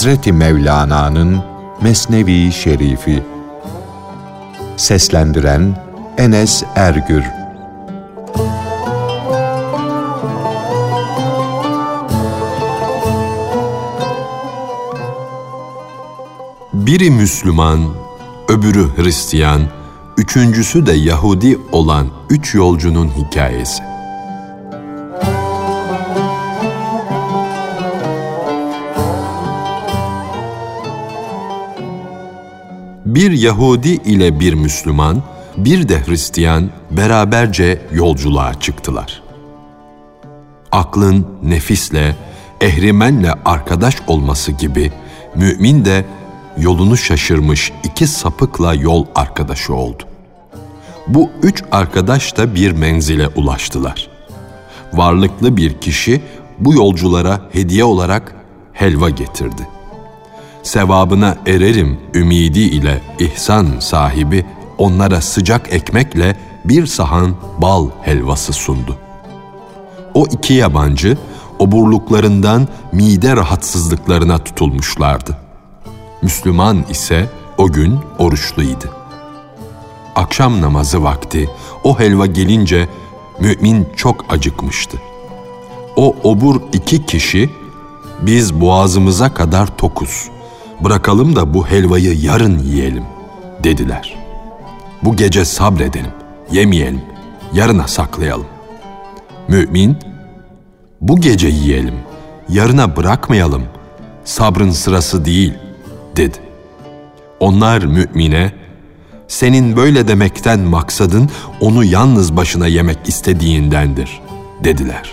Hazreti Mevlana'nın Mesnevi Şerifi Seslendiren Enes Ergür Biri Müslüman, öbürü Hristiyan, üçüncüsü de Yahudi olan üç yolcunun hikayesi. Bir Yahudi ile bir Müslüman, bir de Hristiyan beraberce yolculuğa çıktılar. Aklın nefisle, ehrimenle arkadaş olması gibi mümin de yolunu şaşırmış iki sapıkla yol arkadaşı oldu. Bu üç arkadaş da bir menzile ulaştılar. Varlıklı bir kişi bu yolculara hediye olarak helva getirdi. Sevabına ererim ümidi ile ihsan sahibi onlara sıcak ekmekle bir sahan bal helvası sundu. O iki yabancı oburluklarından mide rahatsızlıklarına tutulmuşlardı. Müslüman ise o gün oruçluydu. Akşam namazı vakti o helva gelince mümin çok acıkmıştı. O obur iki kişi biz boğazımıza kadar tokuz. Bırakalım da bu helvayı yarın yiyelim dediler. Bu gece sabredelim, yemeyelim, yarına saklayalım. Mümin, bu gece yiyelim, yarına bırakmayalım, sabrın sırası değil, dedi. Onlar mümine, senin böyle demekten maksadın onu yalnız başına yemek istediğindendir, dediler.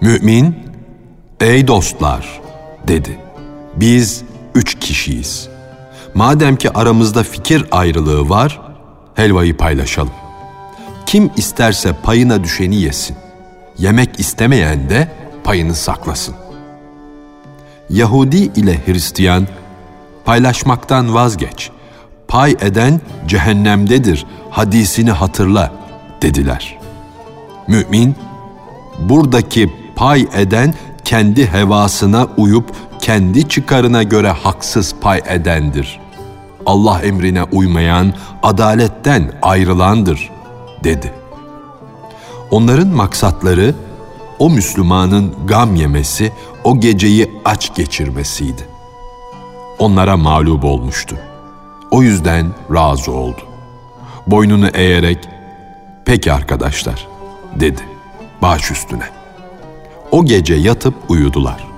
Mümin, ey dostlar, dedi. Biz üç kişiyiz. Madem ki aramızda fikir ayrılığı var, helvayı paylaşalım. Kim isterse payına düşeni yesin. Yemek istemeyen de payını saklasın. Yahudi ile Hristiyan paylaşmaktan vazgeç. Pay eden cehennemdedir. Hadisini hatırla dediler. Mümin buradaki pay eden kendi hevasına uyup kendi çıkarına göre haksız pay edendir. Allah emrine uymayan adaletten ayrılandır dedi. Onların maksatları o Müslümanın gam yemesi, o geceyi aç geçirmesiydi. Onlara mağlup olmuştu. O yüzden razı oldu. Boynunu eğerek, peki arkadaşlar, dedi, baş üstüne. O gece yatıp uyudular.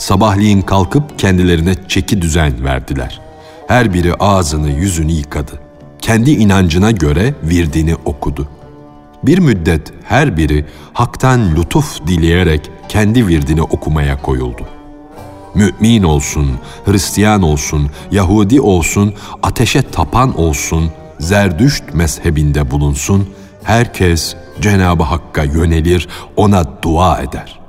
Sabahleyin kalkıp kendilerine çeki düzen verdiler. Her biri ağzını yüzünü yıkadı. Kendi inancına göre virdini okudu.'' Bir müddet her biri haktan lütuf dileyerek kendi virdini okumaya koyuldu. Mümin olsun, Hristiyan olsun, Yahudi olsun, ateşe tapan olsun, Zerdüşt mezhebinde bulunsun, herkes Cenab-ı Hakk'a yönelir, ona dua eder.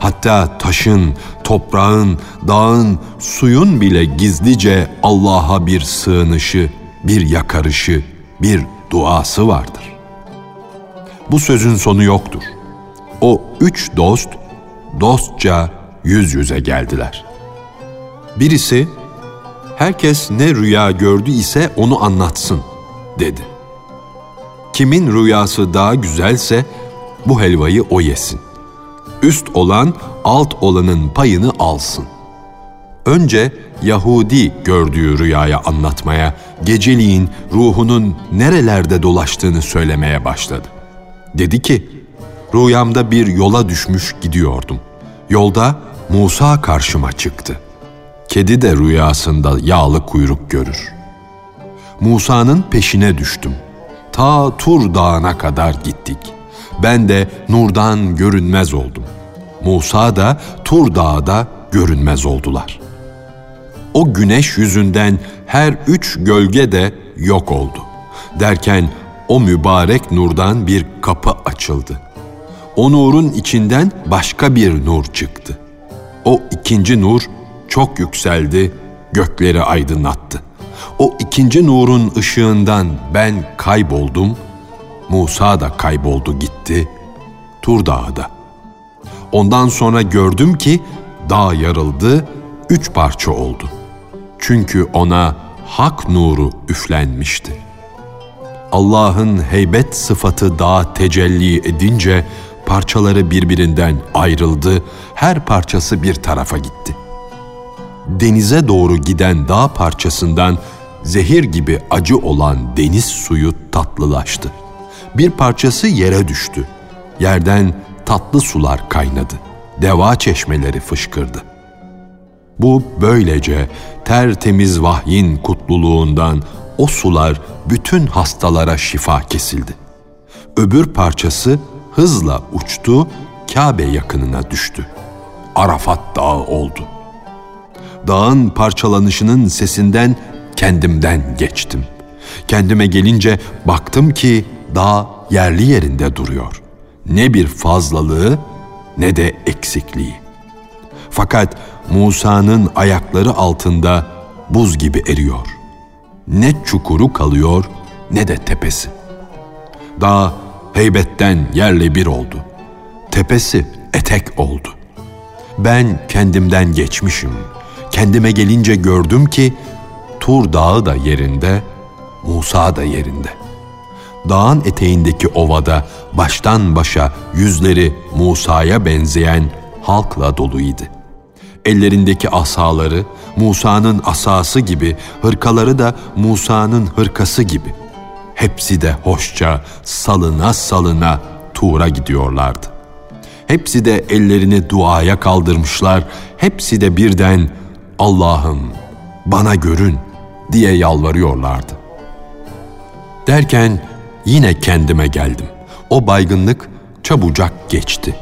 Hatta taşın, toprağın, dağın, suyun bile gizlice Allah'a bir sığınışı, bir yakarışı, bir duası vardır bu sözün sonu yoktur. O üç dost dostça yüz yüze geldiler. Birisi, herkes ne rüya gördü ise onu anlatsın, dedi. Kimin rüyası daha güzelse bu helvayı o yesin. Üst olan alt olanın payını alsın. Önce Yahudi gördüğü rüyaya anlatmaya, geceliğin ruhunun nerelerde dolaştığını söylemeye başladı. Dedi ki, rüyamda bir yola düşmüş gidiyordum. Yolda Musa karşıma çıktı. Kedi de rüyasında yağlı kuyruk görür. Musa'nın peşine düştüm. Ta Tur dağına kadar gittik. Ben de nurdan görünmez oldum. Musa da Tur dağda görünmez oldular. O güneş yüzünden her üç gölge de yok oldu. Derken o mübarek nurdan bir kapı açıldı. O nurun içinden başka bir nur çıktı. O ikinci nur çok yükseldi, gökleri aydınlattı. O ikinci nurun ışığından ben kayboldum, Musa da kayboldu gitti, Tur Dağı da. Ondan sonra gördüm ki dağ yarıldı, üç parça oldu. Çünkü ona hak nuru üflenmişti. Allah'ın heybet sıfatı dağa tecelli edince parçaları birbirinden ayrıldı, her parçası bir tarafa gitti. Denize doğru giden dağ parçasından zehir gibi acı olan deniz suyu tatlılaştı. Bir parçası yere düştü. Yerden tatlı sular kaynadı. Deva çeşmeleri fışkırdı. Bu böylece tertemiz vahyin kutluluğundan o sular bütün hastalara şifa kesildi. Öbür parçası hızla uçtu, Kabe yakınına düştü. Arafat Dağı oldu. Dağın parçalanışının sesinden kendimden geçtim. Kendime gelince baktım ki dağ yerli yerinde duruyor. Ne bir fazlalığı ne de eksikliği. Fakat Musa'nın ayakları altında buz gibi eriyor. Ne çukuru kalıyor ne de tepesi. Dağ heybetten yerle bir oldu. Tepesi etek oldu. Ben kendimden geçmişim. Kendime gelince gördüm ki Tur dağı da yerinde, Musa da yerinde. Dağın eteğindeki ovada baştan başa yüzleri Musa'ya benzeyen halkla doluydu. Ellerindeki asaları Musa'nın asası gibi, hırkaları da Musa'nın hırkası gibi. Hepsi de hoşça salına salına Tur'a gidiyorlardı. Hepsi de ellerini duaya kaldırmışlar, hepsi de birden Allah'ım bana görün diye yalvarıyorlardı. Derken yine kendime geldim. O baygınlık çabucak geçti.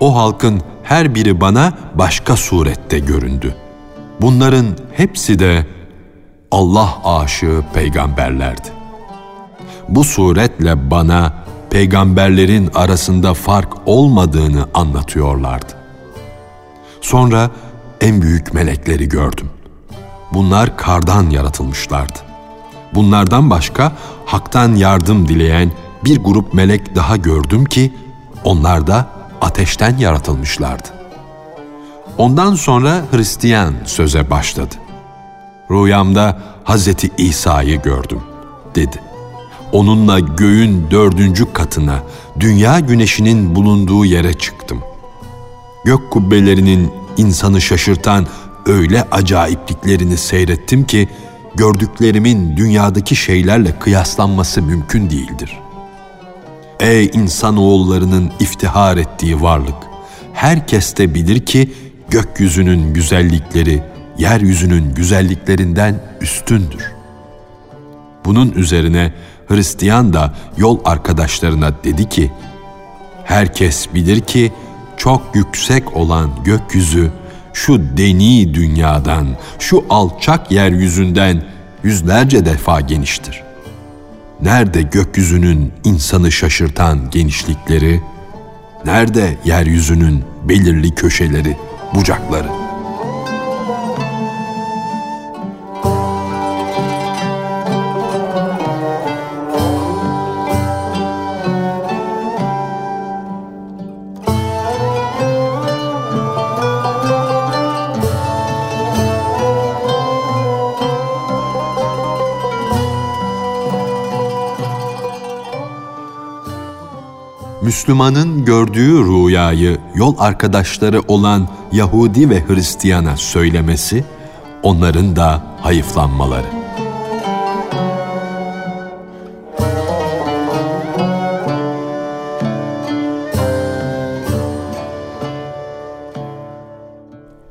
O halkın her biri bana başka surette göründü. Bunların hepsi de Allah aşığı peygamberlerdi. Bu suretle bana peygamberlerin arasında fark olmadığını anlatıyorlardı. Sonra en büyük melekleri gördüm. Bunlar kardan yaratılmışlardı. Bunlardan başka haktan yardım dileyen bir grup melek daha gördüm ki onlar da ateşten yaratılmışlardı. Ondan sonra Hristiyan söze başladı. Rüyamda Hazreti İsa'yı gördüm, dedi. Onunla göğün dördüncü katına, dünya güneşinin bulunduğu yere çıktım. Gök kubbelerinin insanı şaşırtan öyle acayipliklerini seyrettim ki gördüklerimin dünyadaki şeylerle kıyaslanması mümkün değildir. Ey insanoğullarının iftihar ettiği varlık! Herkes de bilir ki gökyüzünün güzellikleri yeryüzünün güzelliklerinden üstündür. Bunun üzerine Hristiyan da yol arkadaşlarına dedi ki, Herkes bilir ki çok yüksek olan gökyüzü şu deni dünyadan, şu alçak yeryüzünden yüzlerce defa geniştir. Nerede gökyüzünün insanı şaşırtan genişlikleri, nerede yeryüzünün belirli köşeleri, bucakları?'' Müslümanın gördüğü rüyayı yol arkadaşları olan Yahudi ve Hristiyana söylemesi, onların da hayıflanmaları.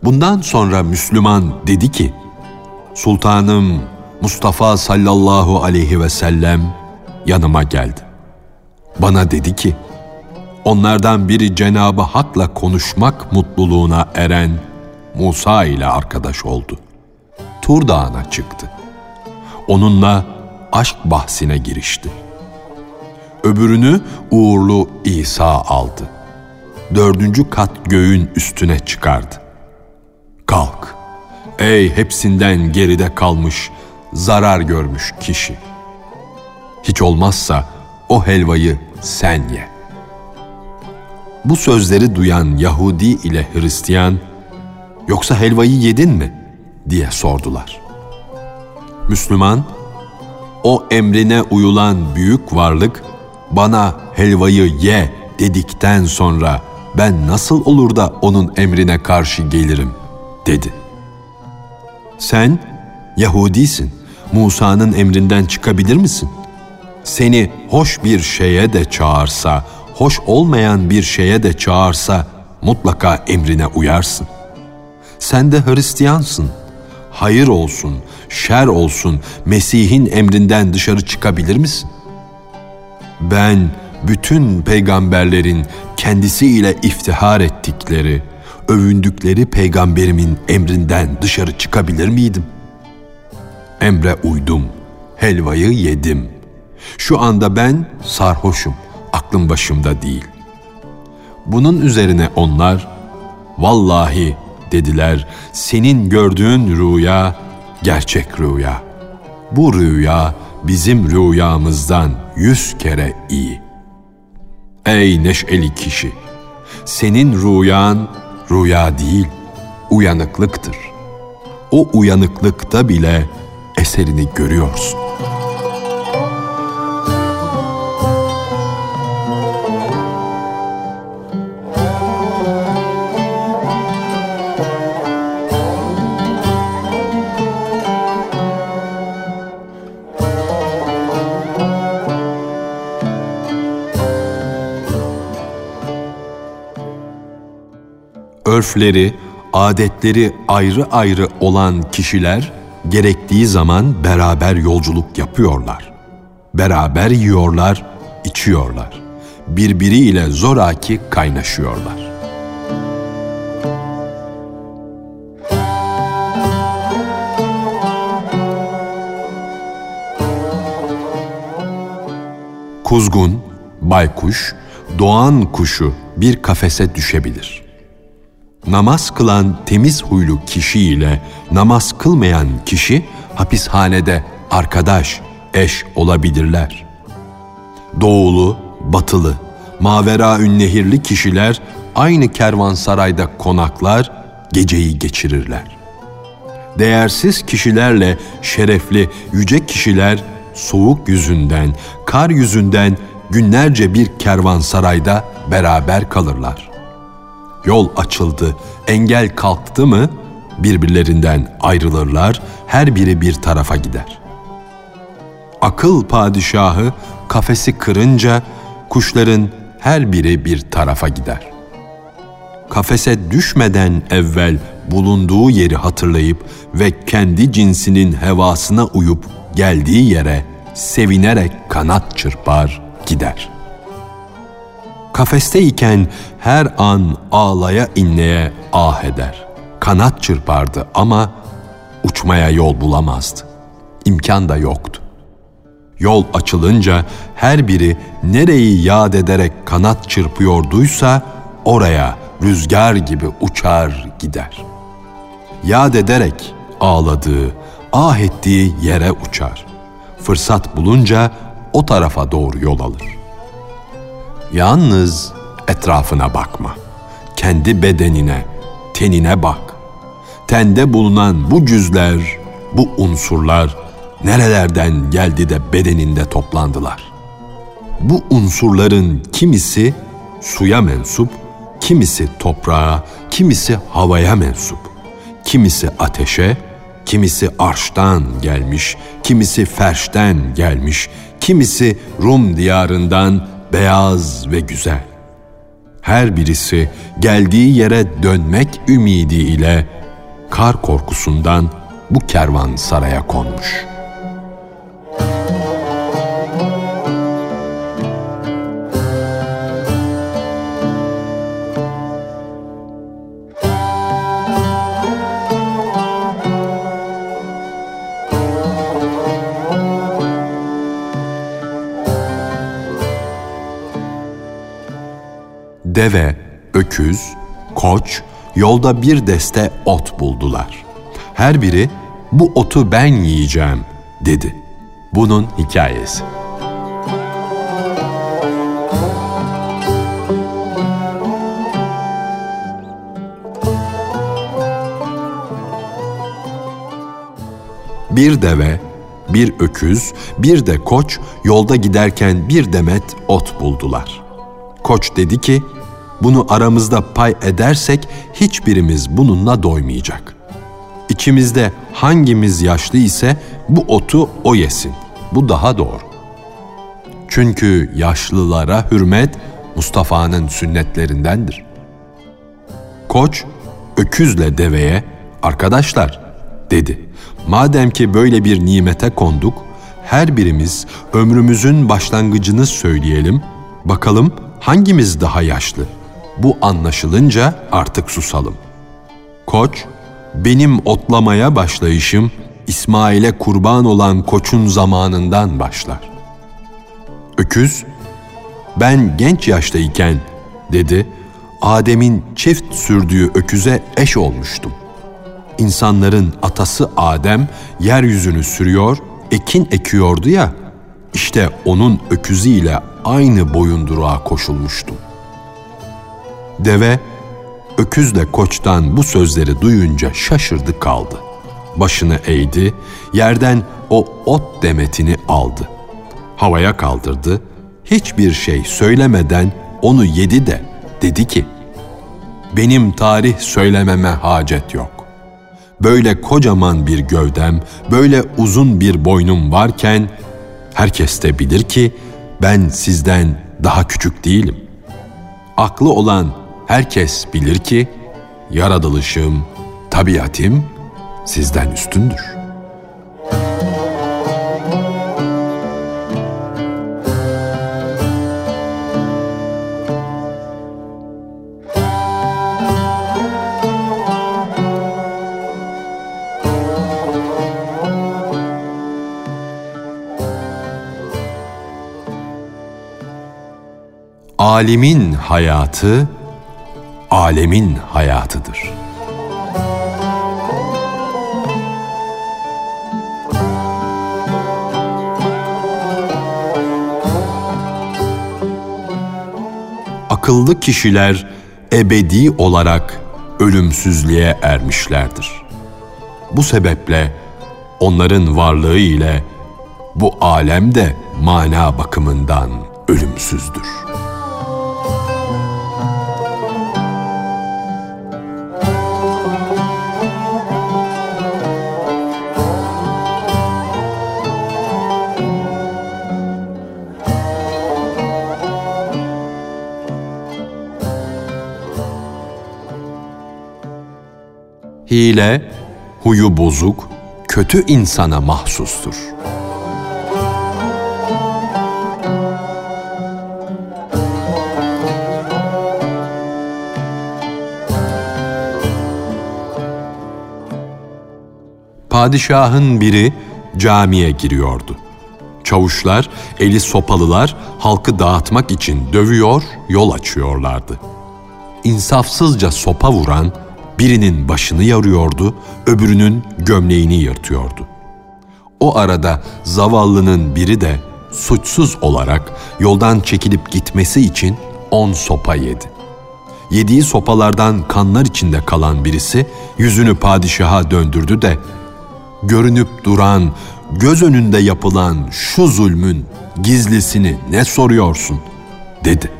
Bundan sonra Müslüman dedi ki, Sultanım Mustafa sallallahu aleyhi ve sellem yanıma geldi. Bana dedi ki, Onlardan biri Cenabı Hak'la konuşmak mutluluğuna eren Musa ile arkadaş oldu. Tur Dağı'na çıktı. Onunla aşk bahsine girişti. Öbürünü uğurlu İsa aldı. Dördüncü kat göğün üstüne çıkardı. Kalk, ey hepsinden geride kalmış, zarar görmüş kişi. Hiç olmazsa o helvayı sen ye.'' Bu sözleri duyan Yahudi ile Hristiyan, yoksa helvayı yedin mi? diye sordular. Müslüman, o emrine uyulan büyük varlık bana helvayı ye dedikten sonra ben nasıl olur da onun emrine karşı gelirim dedi. Sen Yahudisin. Musa'nın emrinden çıkabilir misin? Seni hoş bir şeye de çağırsa, hoş olmayan bir şeye de çağırsa mutlaka emrine uyarsın. Sen de Hristiyansın. Hayır olsun, şer olsun Mesih'in emrinden dışarı çıkabilir misin? Ben bütün peygamberlerin kendisiyle iftihar ettikleri, övündükleri peygamberimin emrinden dışarı çıkabilir miydim? Emre uydum, helvayı yedim. Şu anda ben sarhoşum, aklım başımda değil. Bunun üzerine onlar, vallahi dediler, senin gördüğün rüya gerçek rüya. Bu rüya bizim rüyamızdan yüz kere iyi. Ey neşeli kişi! Senin rüyan rüya değil, uyanıklıktır. O uyanıklıkta bile eserini görüyorsun. Örfleri, adetleri ayrı ayrı olan kişiler gerektiği zaman beraber yolculuk yapıyorlar. Beraber yiyorlar, içiyorlar. Birbiriyle zoraki kaynaşıyorlar. Kuzgun, baykuş, doğan kuşu bir kafese düşebilir.'' Namaz kılan temiz huylu kişi ile namaz kılmayan kişi hapishanede arkadaş, eş olabilirler. Doğulu, batılı, mavera nehirli kişiler aynı kervansarayda konaklar, geceyi geçirirler. Değersiz kişilerle şerefli, yüce kişiler soğuk yüzünden, kar yüzünden günlerce bir kervansarayda beraber kalırlar yol açıldı, engel kalktı mı birbirlerinden ayrılırlar, her biri bir tarafa gider. Akıl padişahı kafesi kırınca kuşların her biri bir tarafa gider. Kafese düşmeden evvel bulunduğu yeri hatırlayıp ve kendi cinsinin hevasına uyup geldiği yere sevinerek kanat çırpar gider.'' Kafesteyken her an ağlaya inleye ah eder. Kanat çırpardı ama uçmaya yol bulamazdı. İmkan da yoktu. Yol açılınca her biri nereyi yad ederek kanat çırpıyorduysa oraya rüzgar gibi uçar gider. Yad ederek ağladığı, ah ettiği yere uçar. Fırsat bulunca o tarafa doğru yol alır. Yalnız etrafına bakma. Kendi bedenine, tenine bak. Tende bulunan bu cüzler, bu unsurlar nerelerden geldi de bedeninde toplandılar? Bu unsurların kimisi suya mensup, kimisi toprağa, kimisi havaya mensup. Kimisi ateşe, kimisi arştan gelmiş, kimisi ferşten gelmiş, kimisi Rum diyarından beyaz ve güzel. Her birisi geldiği yere dönmek ümidiyle kar korkusundan bu kervan saraya konmuş.'' deve, öküz, koç, yolda bir deste ot buldular. Her biri bu otu ben yiyeceğim dedi. Bunun hikayesi. Bir deve, bir öküz, bir de koç yolda giderken bir demet ot buldular. Koç dedi ki, bunu aramızda pay edersek hiçbirimiz bununla doymayacak. İçimizde hangimiz yaşlı ise bu otu o yesin. Bu daha doğru. Çünkü yaşlılara hürmet Mustafa'nın sünnetlerindendir. Koç öküzle deveye arkadaşlar dedi. Madem ki böyle bir nimete konduk, her birimiz ömrümüzün başlangıcını söyleyelim, bakalım hangimiz daha yaşlı. Bu anlaşılınca artık susalım. Koç, benim otlamaya başlayışım İsmail'e kurban olan koçun zamanından başlar. Öküz, ben genç yaştayken dedi, Adem'in çift sürdüğü öküze eş olmuştum. İnsanların atası Adem yeryüzünü sürüyor, ekin ekiyordu ya, işte onun öküzüyle aynı boyunduruğa koşulmuştum. Deve, öküzle koçtan bu sözleri duyunca şaşırdı kaldı. Başını eğdi, yerden o ot demetini aldı. Havaya kaldırdı, hiçbir şey söylemeden onu yedi de dedi ki, benim tarih söylememe hacet yok. Böyle kocaman bir gövdem, böyle uzun bir boynum varken herkes de bilir ki ben sizden daha küçük değilim. Aklı olan herkes bilir ki yaratılışım, tabiatim sizden üstündür.'' alimin hayatı alemin hayatıdır. Akıllı kişiler ebedi olarak ölümsüzlüğe ermişlerdir. Bu sebeple onların varlığı ile bu alem de mana bakımından ölümsüzdür. Hile, huyu bozuk, kötü insana mahsustur. Padişahın biri camiye giriyordu. Çavuşlar, eli sopalılar halkı dağıtmak için dövüyor, yol açıyorlardı. İnsafsızca sopa vuran birinin başını yarıyordu, öbürünün gömleğini yırtıyordu. O arada zavallının biri de suçsuz olarak yoldan çekilip gitmesi için on sopa yedi. Yediği sopalardan kanlar içinde kalan birisi yüzünü padişaha döndürdü de görünüp duran, göz önünde yapılan şu zulmün gizlisini ne soruyorsun?'' dedi.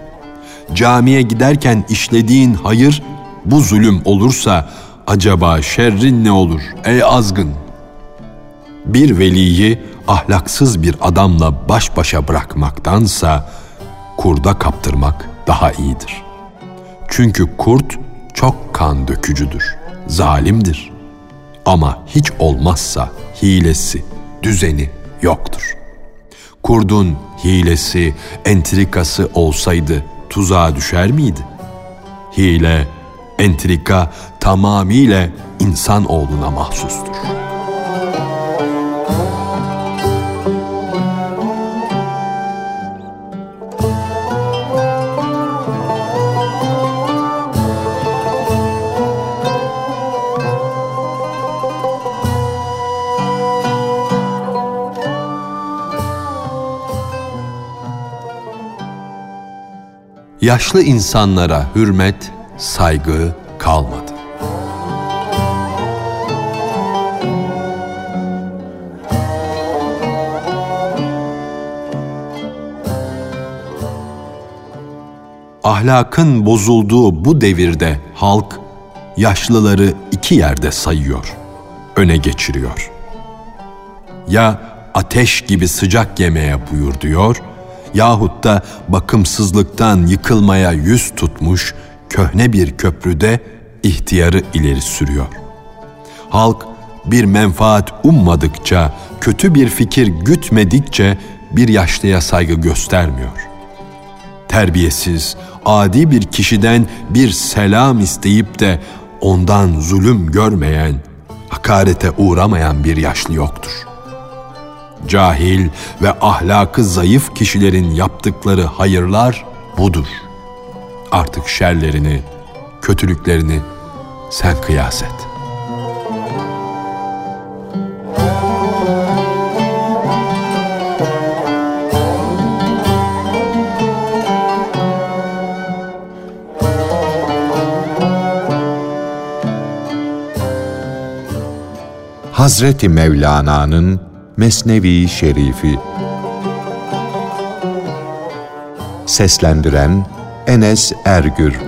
Camiye giderken işlediğin hayır bu zulüm olursa acaba şerrin ne olur ey azgın? Bir veliyi ahlaksız bir adamla baş başa bırakmaktansa kurda kaptırmak daha iyidir. Çünkü kurt çok kan dökücüdür, zalimdir. Ama hiç olmazsa hilesi, düzeni yoktur. Kurdun hilesi, entrikası olsaydı tuzağa düşer miydi? Hile, entrika tamamiyle insan oğluna mahsustur. Yaşlı insanlara hürmet saygı kalmadı. Ahlakın bozulduğu bu devirde halk yaşlıları iki yerde sayıyor, öne geçiriyor. Ya ateş gibi sıcak yemeğe buyur diyor yahut da bakımsızlıktan yıkılmaya yüz tutmuş köhne bir köprüde ihtiyarı ileri sürüyor. Halk bir menfaat ummadıkça, kötü bir fikir gütmedikçe bir yaşlıya saygı göstermiyor. Terbiyesiz, adi bir kişiden bir selam isteyip de ondan zulüm görmeyen, hakarete uğramayan bir yaşlı yoktur. Cahil ve ahlakı zayıf kişilerin yaptıkları hayırlar budur. Artık şerlerini, kötülüklerini sen kıyas et. Hazreti Mevlana'nın Mesnevi Şerifi Seslendiren Enes Ergür